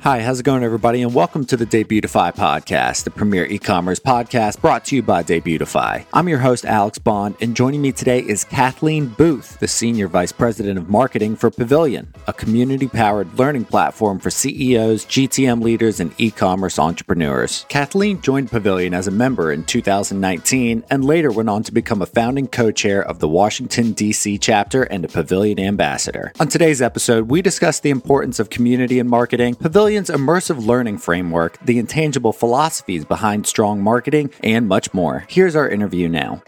Hi, how's it going, everybody? And welcome to the Debutify podcast, the premier e commerce podcast brought to you by Debutify. I'm your host, Alex Bond, and joining me today is Kathleen Booth, the Senior Vice President of Marketing for Pavilion, a community powered learning platform for CEOs, GTM leaders, and e commerce entrepreneurs. Kathleen joined Pavilion as a member in 2019 and later went on to become a founding co chair of the Washington, D.C. chapter and a Pavilion ambassador. On today's episode, we discuss the importance of community and marketing, Pavilion Immersive learning framework, the intangible philosophies behind strong marketing, and much more. Here's our interview now.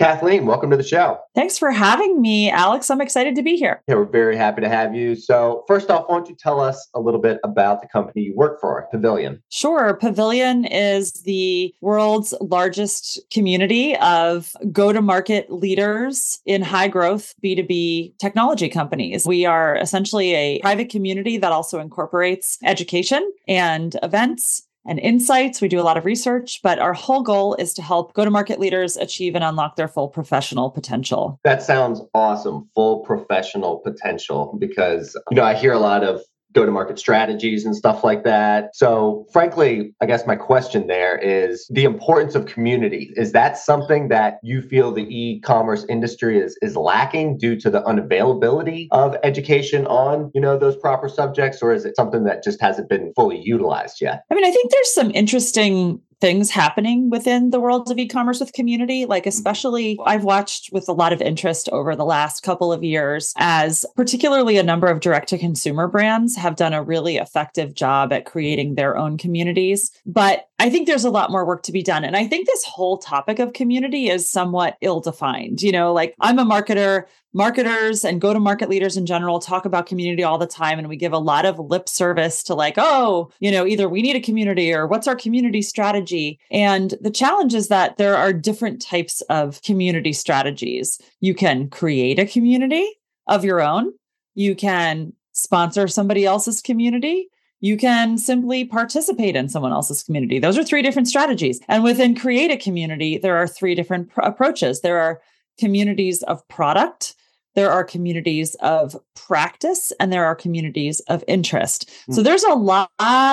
Kathleen, welcome to the show. Thanks for having me, Alex. I'm excited to be here. Yeah, we're very happy to have you. So, first off, why don't you tell us a little bit about the company you work for, Pavilion? Sure. Pavilion is the world's largest community of go to market leaders in high growth B2B technology companies. We are essentially a private community that also incorporates education and events and insights. We do a lot of research, but our whole goal is to help go to market leaders achieve and unlock their full professional potential. That sounds awesome. Full professional potential because, you know, I hear a lot of go to market strategies and stuff like that. So, frankly, I guess my question there is the importance of community. Is that something that you feel the e-commerce industry is is lacking due to the unavailability of education on, you know, those proper subjects or is it something that just hasn't been fully utilized yet? I mean, I think there's some interesting things happening within the world of e-commerce with community like mm-hmm. especially i've watched with a lot of interest over the last couple of years as particularly a number of direct to consumer brands have done a really effective job at creating their own communities but i think there's a lot more work to be done and i think this whole topic of community is somewhat ill defined you know like i'm a marketer marketers and go to market leaders in general talk about community all the time and we give a lot of lip service to like oh you know either we need a community or what's our community strategy? And the challenge is that there are different types of community strategies. You can create a community of your own. You can sponsor somebody else's community you can simply participate in someone else's community. Those are three different strategies. And within create a community, there are three different pr- approaches. There are communities of product, there are communities of practice and there are communities of interest. Mm. So there's a lot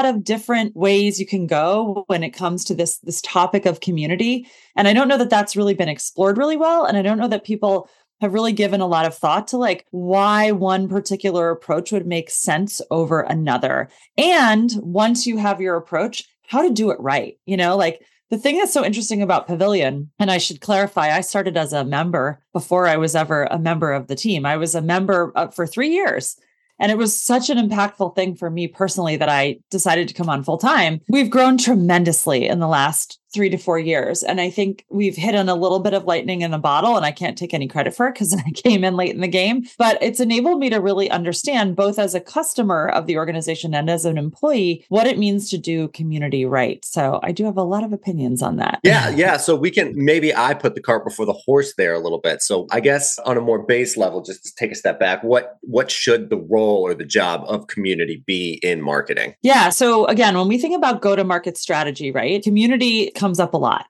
of different ways you can go when it comes to this this topic of community and I don't know that that's really been explored really well and I don't know that people have really given a lot of thought to like why one particular approach would make sense over another. And once you have your approach, how to do it right. You know, like the thing that's so interesting about Pavilion, and I should clarify, I started as a member before I was ever a member of the team. I was a member uh, for three years. And it was such an impactful thing for me personally that I decided to come on full time. We've grown tremendously in the last three to four years. And I think we've hit on a little bit of lightning in the bottle, and I can't take any credit for it because I came in late in the game. But it's enabled me to really understand, both as a customer of the organization and as an employee, what it means to do community right. So I do have a lot of opinions on that. Yeah, yeah. So we can maybe I put the cart before the horse there a little bit. So I guess on a more base level, just to take a step back, what what should the role or the job of community be in marketing? Yeah. So again, when we think about go-to-market strategy, right? Community comes up a lot.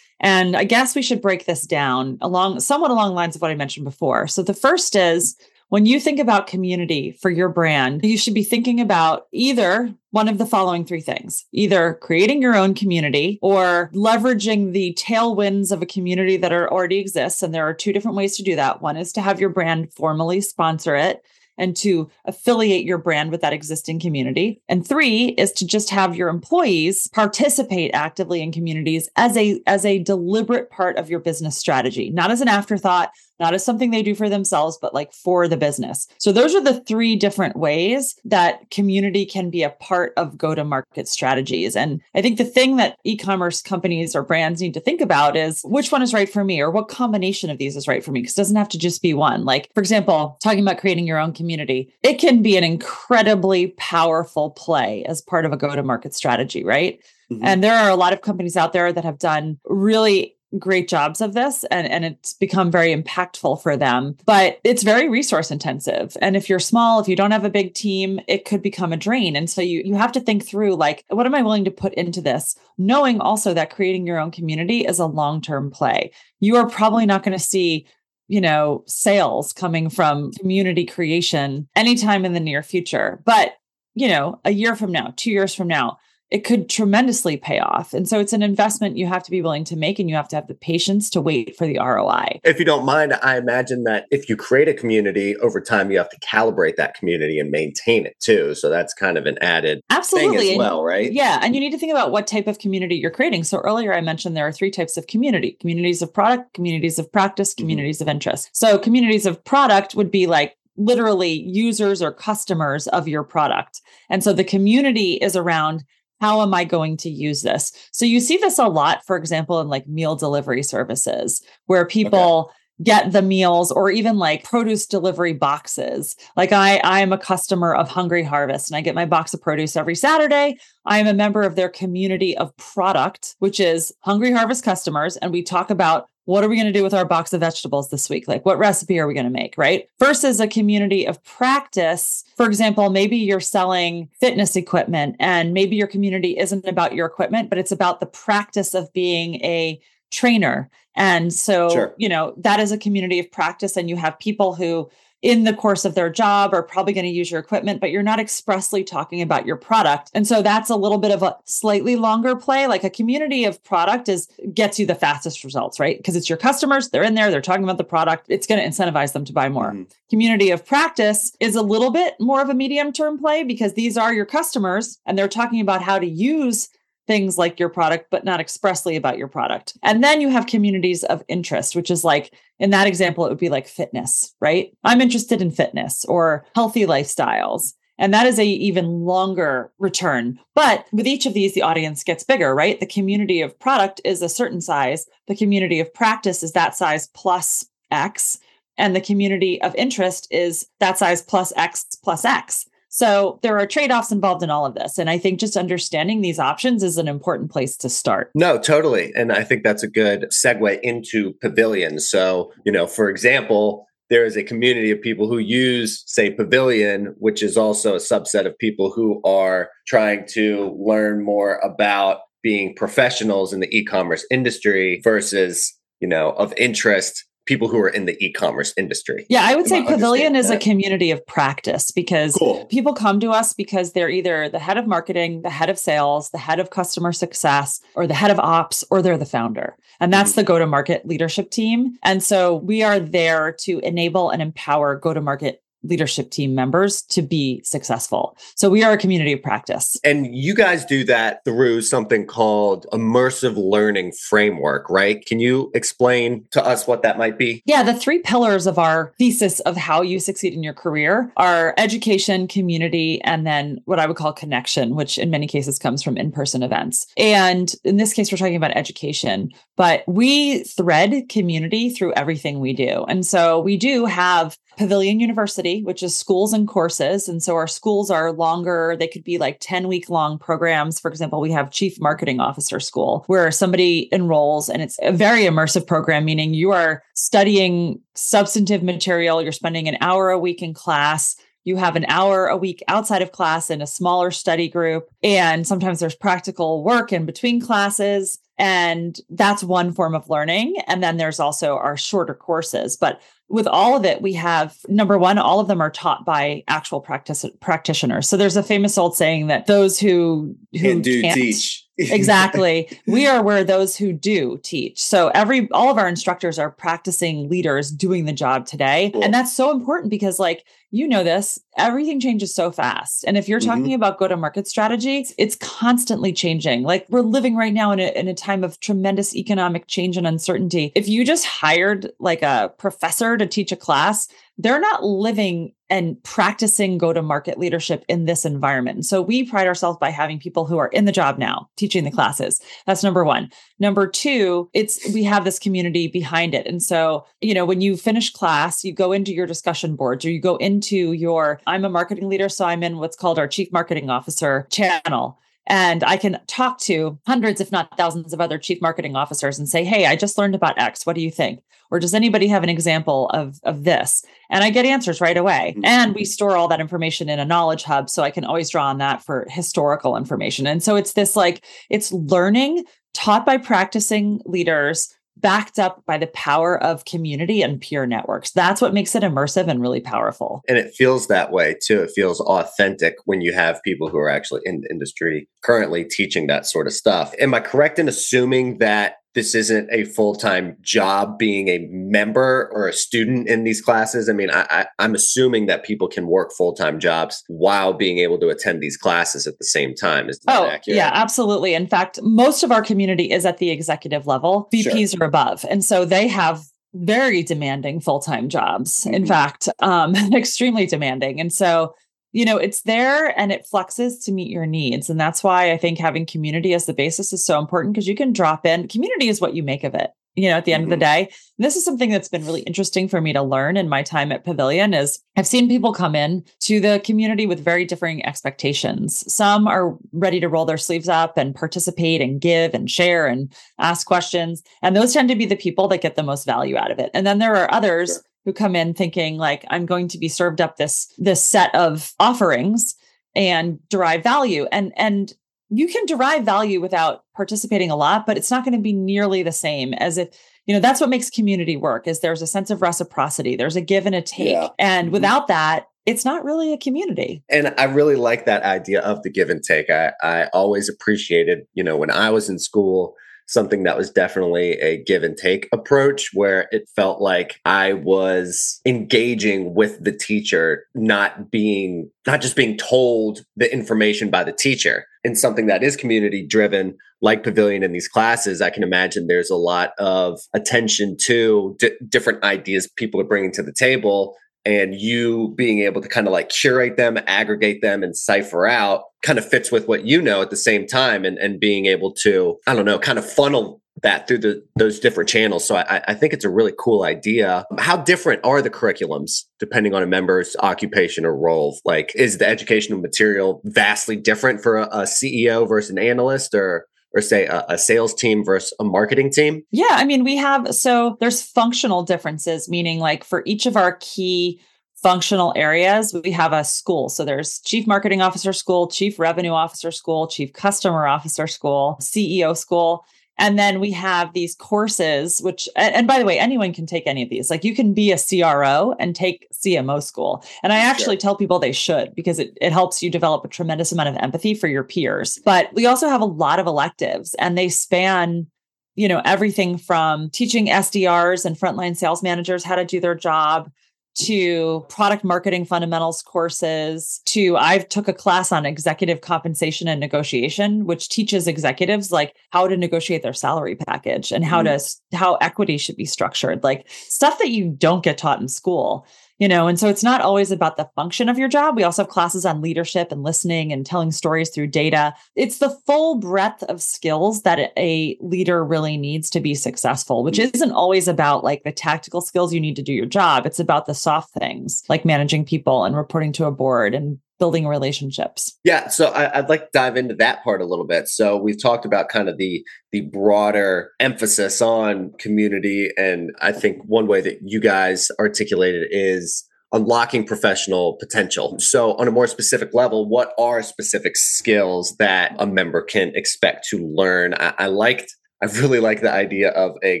And I guess we should break this down along somewhat along the lines of what I mentioned before. So the first is when you think about community for your brand, you should be thinking about either one of the following three things either creating your own community or leveraging the tailwinds of a community that are, already exists. And there are two different ways to do that. One is to have your brand formally sponsor it and to affiliate your brand with that existing community. And three is to just have your employees participate actively in communities as a as a deliberate part of your business strategy, not as an afterthought, not as something they do for themselves, but like for the business. So those are the three different ways that community can be a part of go to market strategies. And I think the thing that e commerce companies or brands need to think about is which one is right for me or what combination of these is right for me. Because it doesn't have to just be one. Like, for example, talking about creating your own community, it can be an incredibly powerful play as part of a go to market strategy, right? Mm-hmm. And there are a lot of companies out there that have done really great jobs of this and, and it's become very impactful for them. But it's very resource intensive. And if you're small, if you don't have a big team, it could become a drain. And so you you have to think through like, what am I willing to put into this? Knowing also that creating your own community is a long-term play. You are probably not going to see you know, sales coming from community creation anytime in the near future. But, you know, a year from now, two years from now, it could tremendously pay off. And so it's an investment you have to be willing to make and you have to have the patience to wait for the ROI. If you don't mind, I imagine that if you create a community over time, you have to calibrate that community and maintain it too. So that's kind of an added Absolutely. as well, right? Yeah. And you need to think about what type of community you're creating. So earlier I mentioned there are three types of community communities of product, communities of practice, mm-hmm. communities mm-hmm. of interest. So communities of product would be like literally users or customers of your product. And so the community is around how am I going to use this? So you see this a lot, for example, in like meal delivery services where people okay get the meals or even like produce delivery boxes. Like I I am a customer of Hungry Harvest and I get my box of produce every Saturday. I am a member of their community of product, which is Hungry Harvest customers and we talk about what are we going to do with our box of vegetables this week? Like, what recipe are we going to make? Right. Versus a community of practice. For example, maybe you're selling fitness equipment and maybe your community isn't about your equipment, but it's about the practice of being a trainer. And so, sure. you know, that is a community of practice. And you have people who in the course of their job are probably going to use your equipment, but you're not expressly talking about your product. And so that's a little bit of a slightly longer play. Like a community of product is gets you the fastest results, right? Because it's your customers, they're in there, they're talking about the product. It's going to incentivize them to buy more. Mm-hmm. Community of practice is a little bit more of a medium term play because these are your customers and they're talking about how to use things like your product, but not expressly about your product. And then you have communities of interest, which is like in that example, it would be like fitness, right? I'm interested in fitness or healthy lifestyles. And that is a even longer return. But with each of these, the audience gets bigger, right? The community of product is a certain size. The community of practice is that size plus X. And the community of interest is that size plus X plus X. So there are trade offs involved in all of this. And I think just understanding these options is an important place to start. No, totally. And I think that's a good segue into Pavilion. So, you know, for example, there is a community of people who use, say, Pavilion, which is also a subset of people who are trying to learn more about being professionals in the e commerce industry versus, you know, of interest people who are in the e-commerce industry. Yeah, I would say Pavilion is that? a community of practice because cool. people come to us because they're either the head of marketing, the head of sales, the head of customer success, or the head of ops, or they're the founder. And that's mm-hmm. the go-to-market leadership team. And so we are there to enable and empower go-to-market leadership team members to be successful. So we are a community of practice. And you guys do that through something called immersive learning framework, right? Can you explain to us what that might be? Yeah, the three pillars of our thesis of how you succeed in your career are education, community, and then what I would call connection, which in many cases comes from in-person events. And in this case we're talking about education, but we thread community through everything we do. And so we do have Pavilion University, which is schools and courses. And so our schools are longer. They could be like 10 week long programs. For example, we have Chief Marketing Officer School where somebody enrolls and it's a very immersive program, meaning you are studying substantive material. You're spending an hour a week in class. You have an hour a week outside of class in a smaller study group. And sometimes there's practical work in between classes. And that's one form of learning. And then there's also our shorter courses. But with all of it, we have number one, all of them are taught by actual practice practitioners. So there's a famous old saying that those who who do can't, teach exactly. We are where those who do teach. So every all of our instructors are practicing leaders doing the job today. Cool. And that's so important because like you know this, everything changes so fast. And if you're talking mm-hmm. about go to market strategy, it's constantly changing. Like we're living right now in a, in a time of tremendous economic change and uncertainty. If you just hired like a professor to teach a class, they're not living and practicing go to market leadership in this environment. So we pride ourselves by having people who are in the job now teaching the classes. That's number 1. Number 2, it's we have this community behind it. And so, you know, when you finish class, you go into your discussion boards or you go into your I'm a marketing leader so I'm in what's called our chief marketing officer channel and I can talk to hundreds, if not thousands, of other chief marketing officers and say, Hey, I just learned about X. What do you think? Or does anybody have an example of, of this? And I get answers right away. Mm-hmm. And we store all that information in a knowledge hub. So I can always draw on that for historical information. And so it's this like, it's learning taught by practicing leaders backed up by the power of community and peer networks. That's what makes it immersive and really powerful. And it feels that way too. It feels authentic when you have people who are actually in the industry currently teaching that sort of stuff. Am I correct in assuming that this isn't a full-time job being a member or a student in these classes i mean I, am assuming that people can work full-time jobs while being able to attend these classes at the same time is that oh accurate? yeah absolutely in fact most of our community is at the executive level vps sure. or above and so they have very demanding full-time jobs mm-hmm. in fact um, extremely demanding and so you know, it's there and it flexes to meet your needs. And that's why I think having community as the basis is so important because you can drop in. Community is what you make of it. You know, at the end mm-hmm. of the mm-hmm. day, and this is something that's been really interesting for me to learn in my time at Pavilion is I've seen people come in to the community with very differing expectations. Some are ready to roll their sleeves up and participate and give and share and ask questions. And those tend to be the people that get the most value out of it. And then there are others sure who come in thinking like I'm going to be served up this this set of offerings and derive value and and you can derive value without participating a lot but it's not going to be nearly the same as if you know that's what makes community work is there's a sense of reciprocity there's a give and a take yeah. and mm-hmm. without that it's not really a community. And I really like that idea of the give and take. I, I always appreciated, you know, when I was in school, something that was definitely a give and take approach where it felt like I was engaging with the teacher, not being, not just being told the information by the teacher. In something that is community driven, like Pavilion in these classes, I can imagine there's a lot of attention to d- different ideas people are bringing to the table and you being able to kind of like curate them, aggregate them, and cipher out kind of fits with what you know at the same time and, and being able to, I don't know, kind of funnel that through the those different channels. So I, I think it's a really cool idea. How different are the curriculums depending on a member's occupation or role? Like, is the educational material vastly different for a, a CEO versus an analyst, or or say a, a, sales team versus a marketing team? Yeah, I mean, we have so there's functional differences, meaning like for each of our key functional areas, we have a school. So there's chief marketing officer school, chief revenue officer school, chief customer officer school, CEO school. And then we have these courses, which, and by the way, anyone can take any of these. Like you can be a CRO and take CMO school. And I actually sure. tell people they should because it, it helps you develop a tremendous amount of empathy for your peers. But we also have a lot of electives and they span you know everything from teaching SDRs and frontline sales managers how to do their job to product marketing fundamentals courses to I've took a class on executive compensation and negotiation which teaches executives like how to negotiate their salary package and how mm. to how equity should be structured like stuff that you don't get taught in school you know and so it's not always about the function of your job. We also have classes on leadership and listening and telling stories through data. It's the full breadth of skills that a leader really needs to be successful which mm. isn't always about like the tactical skills you need to do your job. It's about the soft things like managing people and reporting to a board and building relationships. Yeah, so I, would like to dive into that part a little bit. So we've talked about kind of the the broader emphasis on community, and I think one way that you guys articulated is unlocking professional potential. So, on a more specific level, what are specific skills that a member can expect to learn? I, I liked I really like the idea of a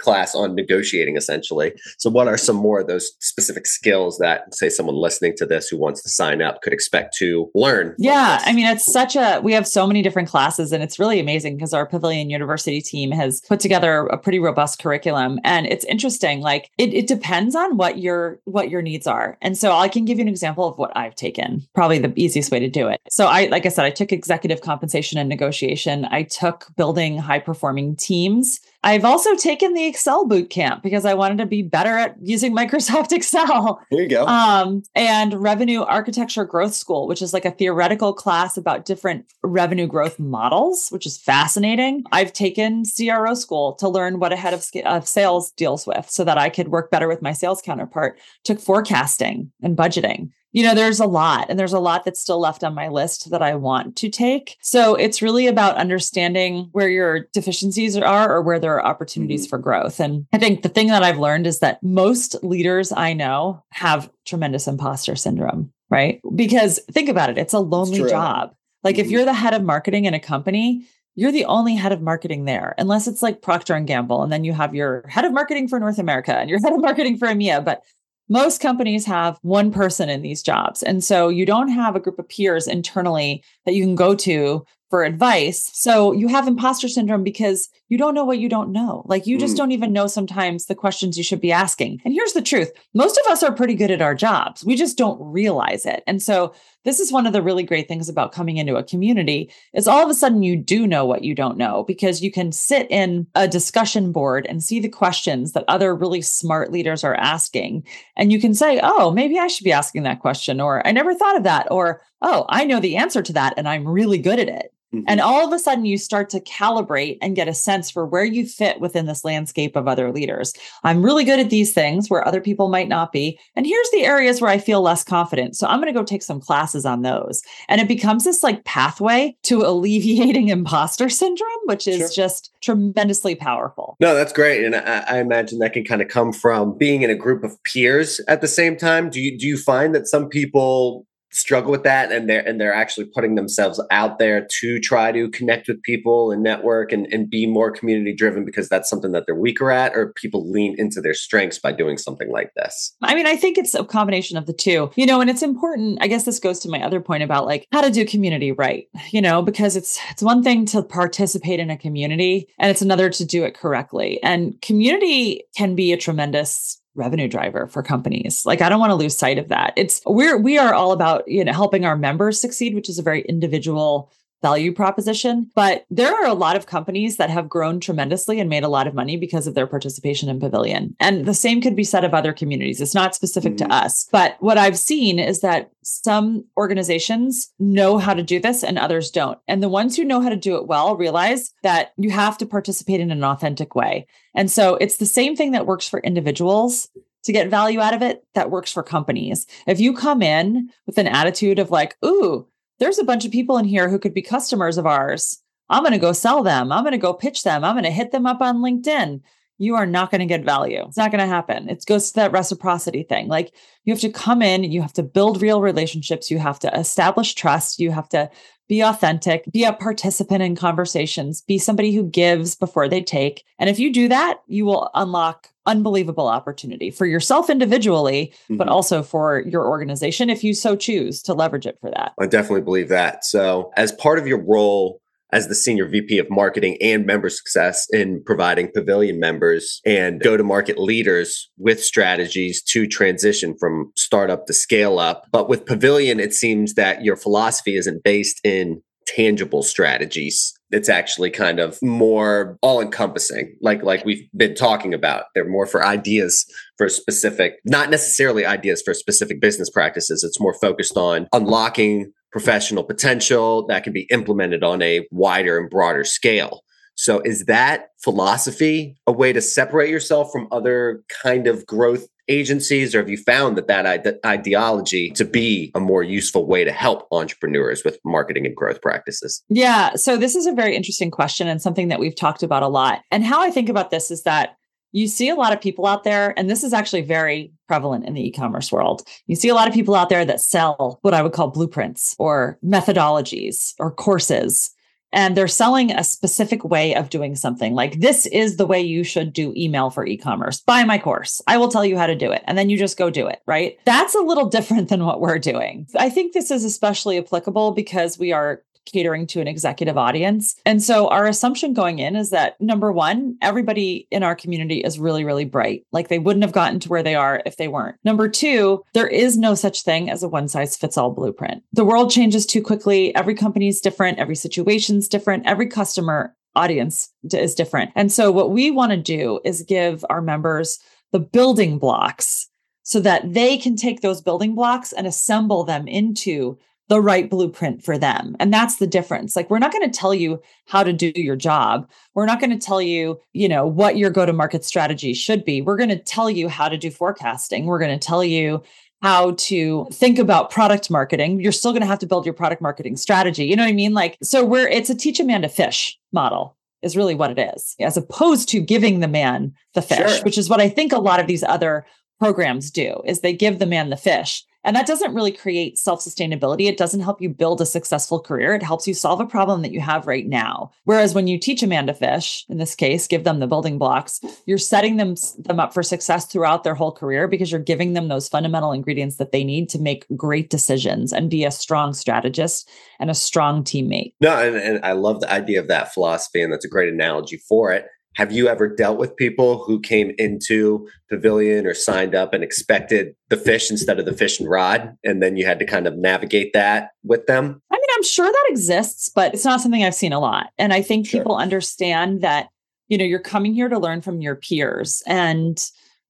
class on negotiating essentially. So, what are some more of those specific skills that, say, someone listening to this who wants to sign up could expect to learn? Yeah. I mean, it's such a, we have so many different classes and it's really amazing because our Pavilion University team has put together a pretty robust curriculum. And it's interesting. Like, it, it depends on what your, what your needs are. And so, I can give you an example of what I've taken, probably the easiest way to do it. So, I, like I said, I took executive compensation and negotiation, I took building high performing teams teams. I've also taken the Excel boot camp because I wanted to be better at using Microsoft Excel. Here you go. Um, and Revenue Architecture Growth School, which is like a theoretical class about different revenue growth models, which is fascinating. I've taken CRO school to learn what a head of, of sales deals with so that I could work better with my sales counterpart. Took forecasting and budgeting you know, there's a lot, and there's a lot that's still left on my list that I want to take. So it's really about understanding where your deficiencies are or where there are opportunities mm-hmm. for growth. And I think the thing that I've learned is that most leaders I know have tremendous imposter syndrome, right? Because think about it, it's a lonely job. Like mm-hmm. if you're the head of marketing in a company, you're the only head of marketing there, unless it's like Procter and Gamble, and then you have your head of marketing for North America and your head of marketing for EMEA. But most companies have one person in these jobs. And so you don't have a group of peers internally that you can go to for advice. So you have imposter syndrome because you don't know what you don't know. Like you just mm. don't even know sometimes the questions you should be asking. And here's the truth most of us are pretty good at our jobs, we just don't realize it. And so this is one of the really great things about coming into a community is all of a sudden you do know what you don't know because you can sit in a discussion board and see the questions that other really smart leaders are asking and you can say oh maybe i should be asking that question or i never thought of that or oh i know the answer to that and i'm really good at it Mm-hmm. And all of a sudden, you start to calibrate and get a sense for where you fit within this landscape of other leaders. I'm really good at these things where other people might not be. And here's the areas where I feel less confident. So I'm going to go take some classes on those. And it becomes this like pathway to alleviating imposter syndrome, which is sure. just tremendously powerful. No, that's great. And I, I imagine that can kind of come from being in a group of peers at the same time. Do you, do you find that some people struggle with that and they're and they're actually putting themselves out there to try to connect with people and network and, and be more community driven because that's something that they're weaker at or people lean into their strengths by doing something like this. I mean i think it's a combination of the two. You know and it's important i guess this goes to my other point about like how to do community right you know because it's it's one thing to participate in a community and it's another to do it correctly. And community can be a tremendous revenue driver for companies. Like I don't want to lose sight of that. It's we're we are all about, you know, helping our members succeed, which is a very individual value proposition. But there are a lot of companies that have grown tremendously and made a lot of money because of their participation in Pavilion. And the same could be said of other communities. It's not specific mm-hmm. to us. But what I've seen is that some organizations know how to do this and others don't. And the ones who know how to do it well realize that you have to participate in an authentic way. And so it's the same thing that works for individuals to get value out of it that works for companies. If you come in with an attitude of like, ooh, there's a bunch of people in here who could be customers of ours. I'm going to go sell them. I'm going to go pitch them. I'm going to hit them up on LinkedIn. You are not going to get value. It's not going to happen. It goes to that reciprocity thing. Like you have to come in, you have to build real relationships, you have to establish trust, you have to be authentic, be a participant in conversations, be somebody who gives before they take. And if you do that, you will unlock unbelievable opportunity for yourself individually, mm-hmm. but also for your organization if you so choose to leverage it for that. I definitely believe that. So, as part of your role as the senior VP of marketing and member success in providing pavilion members and go to market leaders with strategies to transition from startup to scale up. But with pavilion, it seems that your philosophy isn't based in tangible strategies. It's actually kind of more all encompassing like like we've been talking about. They're more for ideas for specific not necessarily ideas for specific business practices. It's more focused on unlocking professional potential that can be implemented on a wider and broader scale. So is that philosophy a way to separate yourself from other kind of growth agencies? Or have you found that that ideology to be a more useful way to help entrepreneurs with marketing and growth practices? Yeah so this is a very interesting question and something that we've talked about a lot. And how i think about this is that you see a lot of people out there and this is actually very prevalent in the e-commerce world. You see a lot of people out there that sell what i would call blueprints or methodologies or courses and they're selling a specific way of doing something like this is the way you should do email for e-commerce. Buy my course. I will tell you how to do it and then you just go do it right? That's a little different than what we're doing. I think this is especially applicable because we are catering to an executive audience. And so our assumption going in is that number one, everybody in our community is really, really bright. Like they wouldn't have gotten to where they are if they weren't. Number two, there is no such thing as a one size fits all blueprint. The world changes too quickly. Every company is different. Every situation is different. Every customer audience is different. And so what we want to do is give our members the building blocks so that they can take those building blocks and assemble them into the right blueprint for them. And that's the difference. Like, we're not going to tell you how to do your job. We're not going to tell you, you know, what your go to market strategy should be. We're going to tell you how to do forecasting. We're going to tell you how to think about product marketing. You're still going to have to build your product marketing strategy. You know what I mean? Like, so we're, it's a teach a man to fish model is really what it is, as opposed to giving the man the fish, sure. which is what I think a lot of these other programs do is they give the man the fish and that doesn't really create self sustainability. It doesn't help you build a successful career. It helps you solve a problem that you have right now. Whereas when you teach a man to fish, in this case, give them the building blocks, you're setting them, them up for success throughout their whole career because you're giving them those fundamental ingredients that they need to make great decisions and be a strong strategist and a strong teammate. No, and, and I love the idea of that philosophy. And that's a great analogy for it. Have you ever dealt with people who came into Pavilion or signed up and expected the fish instead of the fish and rod? And then you had to kind of navigate that with them? I mean, I'm sure that exists, but it's not something I've seen a lot. And I think sure. people understand that, you know, you're coming here to learn from your peers. And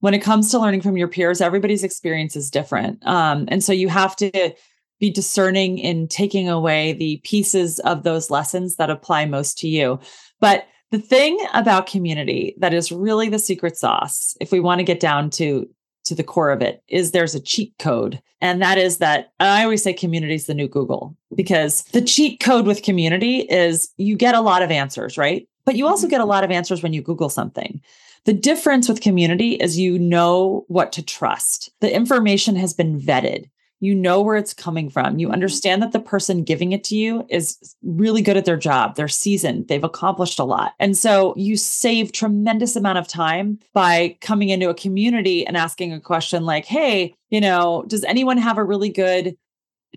when it comes to learning from your peers, everybody's experience is different. Um, and so you have to be discerning in taking away the pieces of those lessons that apply most to you. But the thing about community that is really the secret sauce, if we want to get down to to the core of it, is there's a cheat code. And that is that I always say community is the new Google because the cheat code with community is you get a lot of answers, right? But you also mm-hmm. get a lot of answers when you Google something. The difference with community is you know what to trust. The information has been vetted you know where it's coming from. You mm-hmm. understand that the person giving it to you is really good at their job. They're seasoned. They've accomplished a lot. And so you save tremendous amount of time by coming into a community and asking a question like, "Hey, you know, does anyone have a really good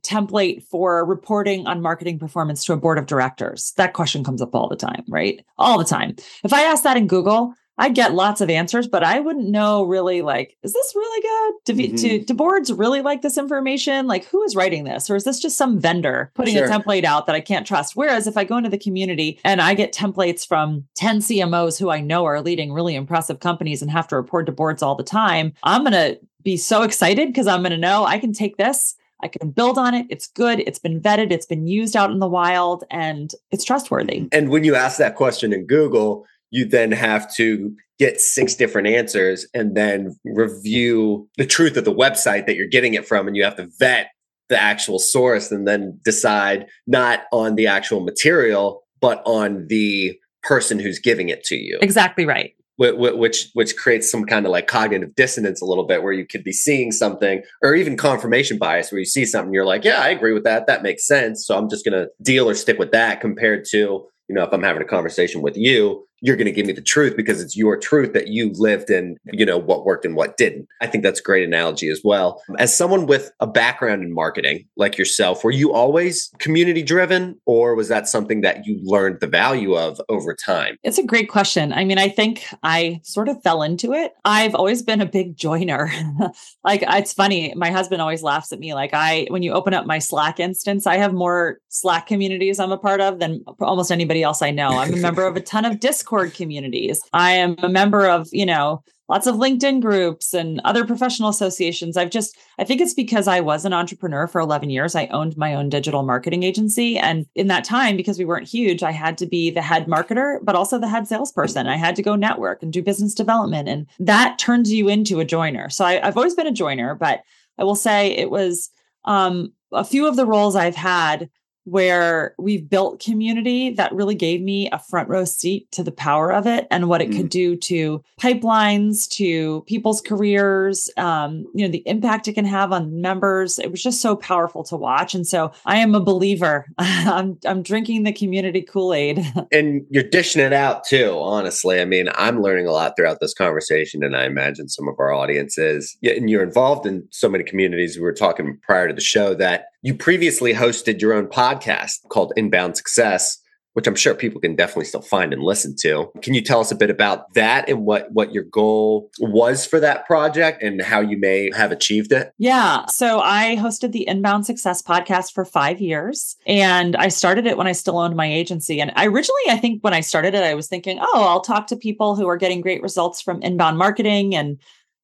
template for reporting on marketing performance to a board of directors? That question comes up all the time, right? All the time. If I ask that in Google, I get lots of answers, but I wouldn't know really like, is this really good? Do, mm-hmm. do, do, boards really like this information? Like, who is writing this? Or is this just some vendor putting sure. a template out that I can't trust? Whereas if I go into the community and I get templates from 10 CMOs who I know are leading really impressive companies and have to report to boards all the time, I'm going to be so excited because I'm going to know I can take this I can build on it. It's good. It's been vetted. It's been used out in the wild and it's trustworthy. And when you ask that question in Google, you then have to get six different answers and then review the truth of the website that you're getting it from and you have to vet the actual source and then decide not on the actual material but on the person who's giving it to you. Exactly right. Which which creates some kind of like cognitive dissonance a little bit where you could be seeing something or even confirmation bias where you see something you're like yeah i agree with that. That makes sense. So i'm just going to deal or stick with that compared to you know if i'm having a conversation with you you're going to give me the truth because it's your truth that you lived in, you know, what worked and what didn't. I think that's a great analogy as well. As someone with a background in marketing like yourself, were you always community driven or was that something that you learned the value of over time? It's a great question. I mean, I think I sort of fell into it. I've always been a big joiner. like it's funny, my husband always laughs at me like I when you open up my Slack instance, I have more Slack communities I'm a part of than almost anybody else I know. I'm a member of a ton of Discord Discord communities. I am a member of, you know, lots of LinkedIn groups and other professional associations. I've just, I think it's because I was an entrepreneur for 11 years. I owned my own digital marketing agency. And in that time, because we weren't huge, I had to be the head marketer, but also the head salesperson. I had to go network and do business development. And that turns you into a joiner. So I, have always been a joiner, but I will say it was um, a few of the roles I've had where we've built community that really gave me a front row seat to the power of it and what it mm. could do to pipelines to people's careers um, you know the impact it can have on members. It was just so powerful to watch. And so i am a believer. I'm i'm drinking the community kool-aid. And you're dishing it out too honestly. I mean i'm learning a lot throughout this conversation and i imagine some of our audiences and you're involved in so many communities we were talking prior to the show that you previously hosted your own podcast called Inbound Success, which I'm sure people can definitely still find and listen to. Can you tell us a bit about that and what what your goal was for that project and how you may have achieved it? Yeah, so I hosted the Inbound Success podcast for 5 years and I started it when I still owned my agency and I originally I think when I started it I was thinking, "Oh, I'll talk to people who are getting great results from inbound marketing and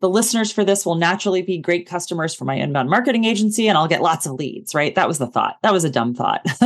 the listeners for this will naturally be great customers for my inbound marketing agency and I'll get lots of leads, right? That was the thought. That was a dumb thought.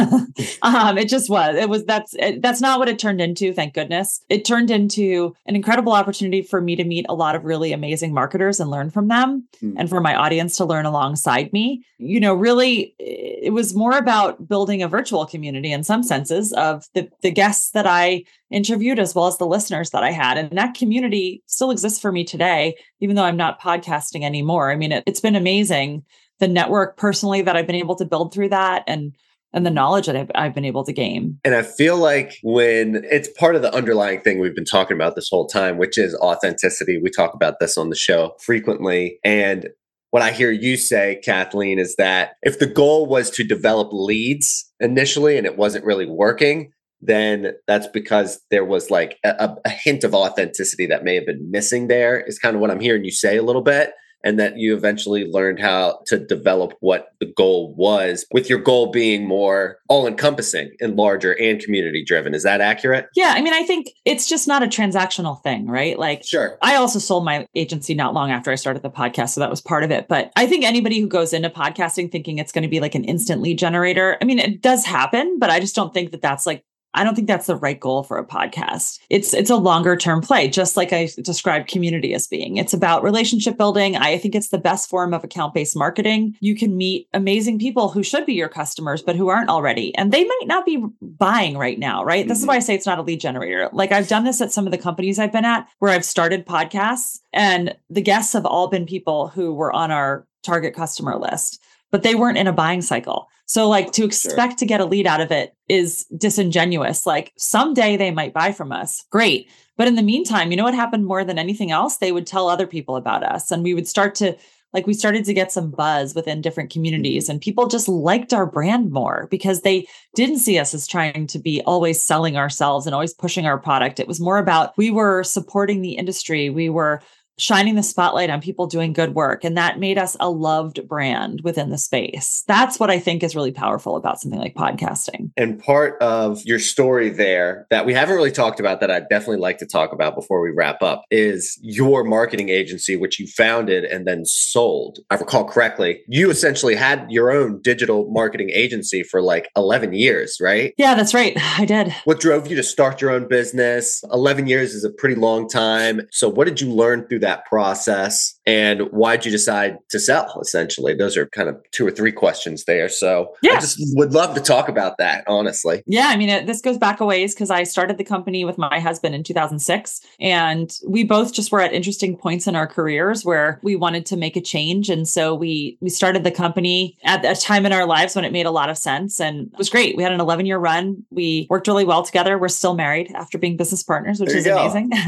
um, it just was. It was that's it, that's not what it turned into, thank goodness. It turned into an incredible opportunity for me to meet a lot of really amazing marketers and learn from them mm. and for my audience to learn alongside me. You know, really it was more about building a virtual community in some senses of the, the guests that I interviewed as well as the listeners that I had. And that community still exists for me today, even though I'm not podcasting anymore. I mean, it, it's been amazing the network personally that I've been able to build through that and and the knowledge that I've, I've been able to gain. And I feel like when it's part of the underlying thing we've been talking about this whole time, which is authenticity. We talk about this on the show frequently. And what I hear you say, Kathleen, is that if the goal was to develop leads initially and it wasn't really working, then that's because there was like a, a, hint of authenticity that may have been missing there, is kind of what I'm hearing you say a little bit and that you eventually learned how to develop what the goal was, with your goal being more all encompassing and larger and community driven. Is that accurate? Yeah. I mean, I think it's just not a transactional thing, right? Like, sure. I also sold my agency not long after I started the podcast. So that was part of it. But I think anybody who goes into podcasting thinking it's going to be like an instant lead generator, I mean, it does happen, but I just don't think that that's like I don't think that's the right goal for a podcast. It's it's a longer term play, just like I described community as being. It's about relationship building. I think it's the best form of account based marketing. You can meet amazing people who should be your customers, but who aren't already, and they might not be buying right now. Right. Mm-hmm. This is mm-hmm. why I say it's not a lead generator. Like I've done this at some of the companies I've been at, where I've started podcasts, and the guests have all been people who were on our target customer list but they weren't in a buying cycle. So like to expect sure. to get a lead out of it is disingenuous. Like someday they might buy from us. Great. But in the meantime, you know what happened more than anything else? They would tell other people about us and we would start to like we started to get some buzz within different communities mm-hmm. and people just liked our brand more because they didn't see us as trying to be always selling ourselves and always pushing our product. It was more about we were supporting the industry. We were shining the spotlight on people doing good work. And that made us a loved brand within the space. That's what I think is really powerful about something like podcasting. And part of your story there that we haven't really talked about that I'd definitely like to talk about before we wrap up is your marketing agency, which you founded and then sold. I recall correctly, you essentially had your own digital marketing agency for like 11 years, right? Yeah, that's right. I did. What drove you to start your own business? 11 years is a pretty long time. So, what did you learn through that? That process and why'd you decide to sell essentially? Those are kind of two or three questions there so yeah. i just would love to talk about that honestly. Yeah i mean it, this goes back a ways because i started the company with my husband in 2006 and we both just were at interesting points in our careers where we wanted to make a change and so we we started the company at a time in our lives when it made a lot of sense and it was great. We had an 11 year run. We worked really well together. We're still married after being business partners which is amazing.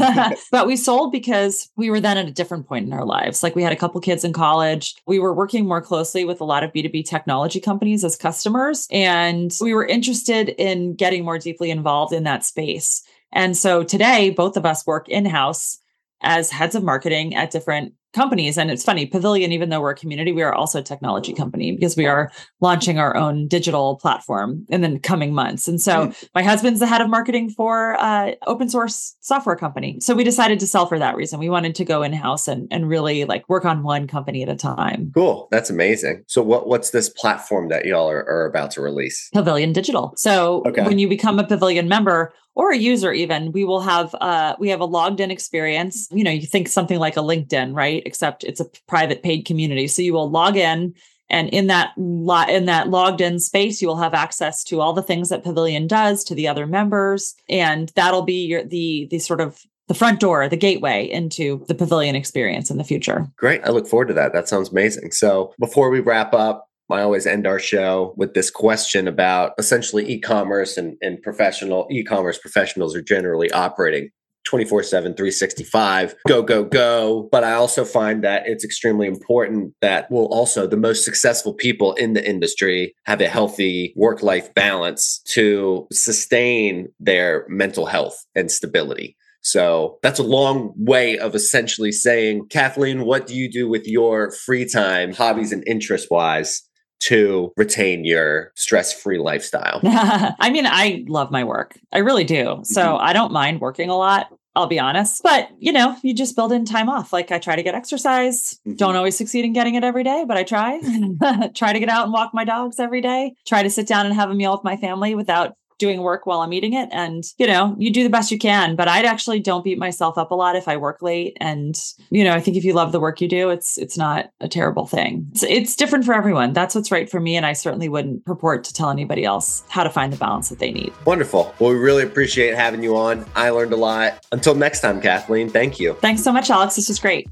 But we sold because we were then at a different point in our lives. Like we had a couple kids in college. We were working more closely with a lot of B2B technology companies as customers. And we were interested in getting more deeply involved in that space. And so today, both of us work in house as heads of marketing at different companies. And it's funny, Pavilion, even though we're a community, we are also a technology company because we are launching our own digital platform in the coming months. And so mm. my husband's the head of marketing for uh, open source software company. So we decided to sell for that reason. We wanted to go in house and, and really like work on one company at a time. Cool. That's amazing. So what, what's this platform that y'all are, are about to release? Pavilion Digital. So okay. when you become a Pavilion member, or a user even we will have uh we have a logged in experience you know you think something like a linkedin right except it's a private paid community so you will log in and in that lo- in that logged in space you will have access to all the things that pavilion does to the other members and that'll be your the the sort of the front door, the gateway into the pavilion experience in the future. Great. I look forward to that. That sounds amazing. So, before we wrap up, I always end our show with this question about essentially e-commerce and, and professional e-commerce professionals are generally operating 24 7 365 go go go. But i also find that it's extremely important that will also the most successful people in the industry have a healthy work life balance to sustain their mental health and stability. So that's a long way of essentially saying, Kathleen, what do you do with your free time, hobbies, and interest wise to retain your stress free lifestyle? I mean, I love my work. I really do. So mm-hmm. I don't mind working a lot. I'll be honest. But, you know, you just build in time off. Like I try to get exercise. Mm-hmm. Don't always succeed in getting it every day, but I try. try to get out and walk my dogs every day. Try to sit down and have a meal with my family without doing work while I'm eating it. And, you know, you do the best you can. But I'd actually don't beat myself up a lot if I work late. And, you know, I think if you love the work you do, it's it's not a terrible thing. It's, it's different for everyone. That's what's right for me. And I certainly wouldn't purport to tell anybody else how to find the balance that they need. Wonderful. Well, we really appreciate having you on. I learned a lot. Until next time, Kathleen, thank you. Thanks so much, Alex. This was great.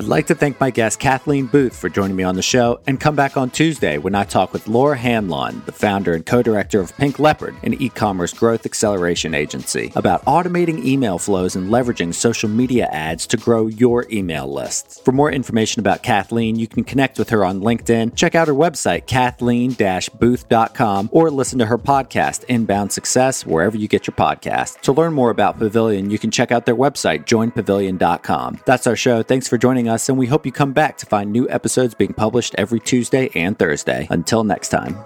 I'd like to thank my guest Kathleen Booth for joining me on the show and come back on Tuesday when I talk with Laura Hanlon, the founder and co director of Pink Leopard, an e commerce growth acceleration agency, about automating email flows and leveraging social media ads to grow your email lists. For more information about Kathleen, you can connect with her on LinkedIn, check out her website, kathleen booth.com, or listen to her podcast, Inbound Success, wherever you get your podcasts. To learn more about Pavilion, you can check out their website, joinpavilion.com. That's our show. Thanks for joining us, and we hope you come back to find new episodes being published every Tuesday and Thursday. Until next time.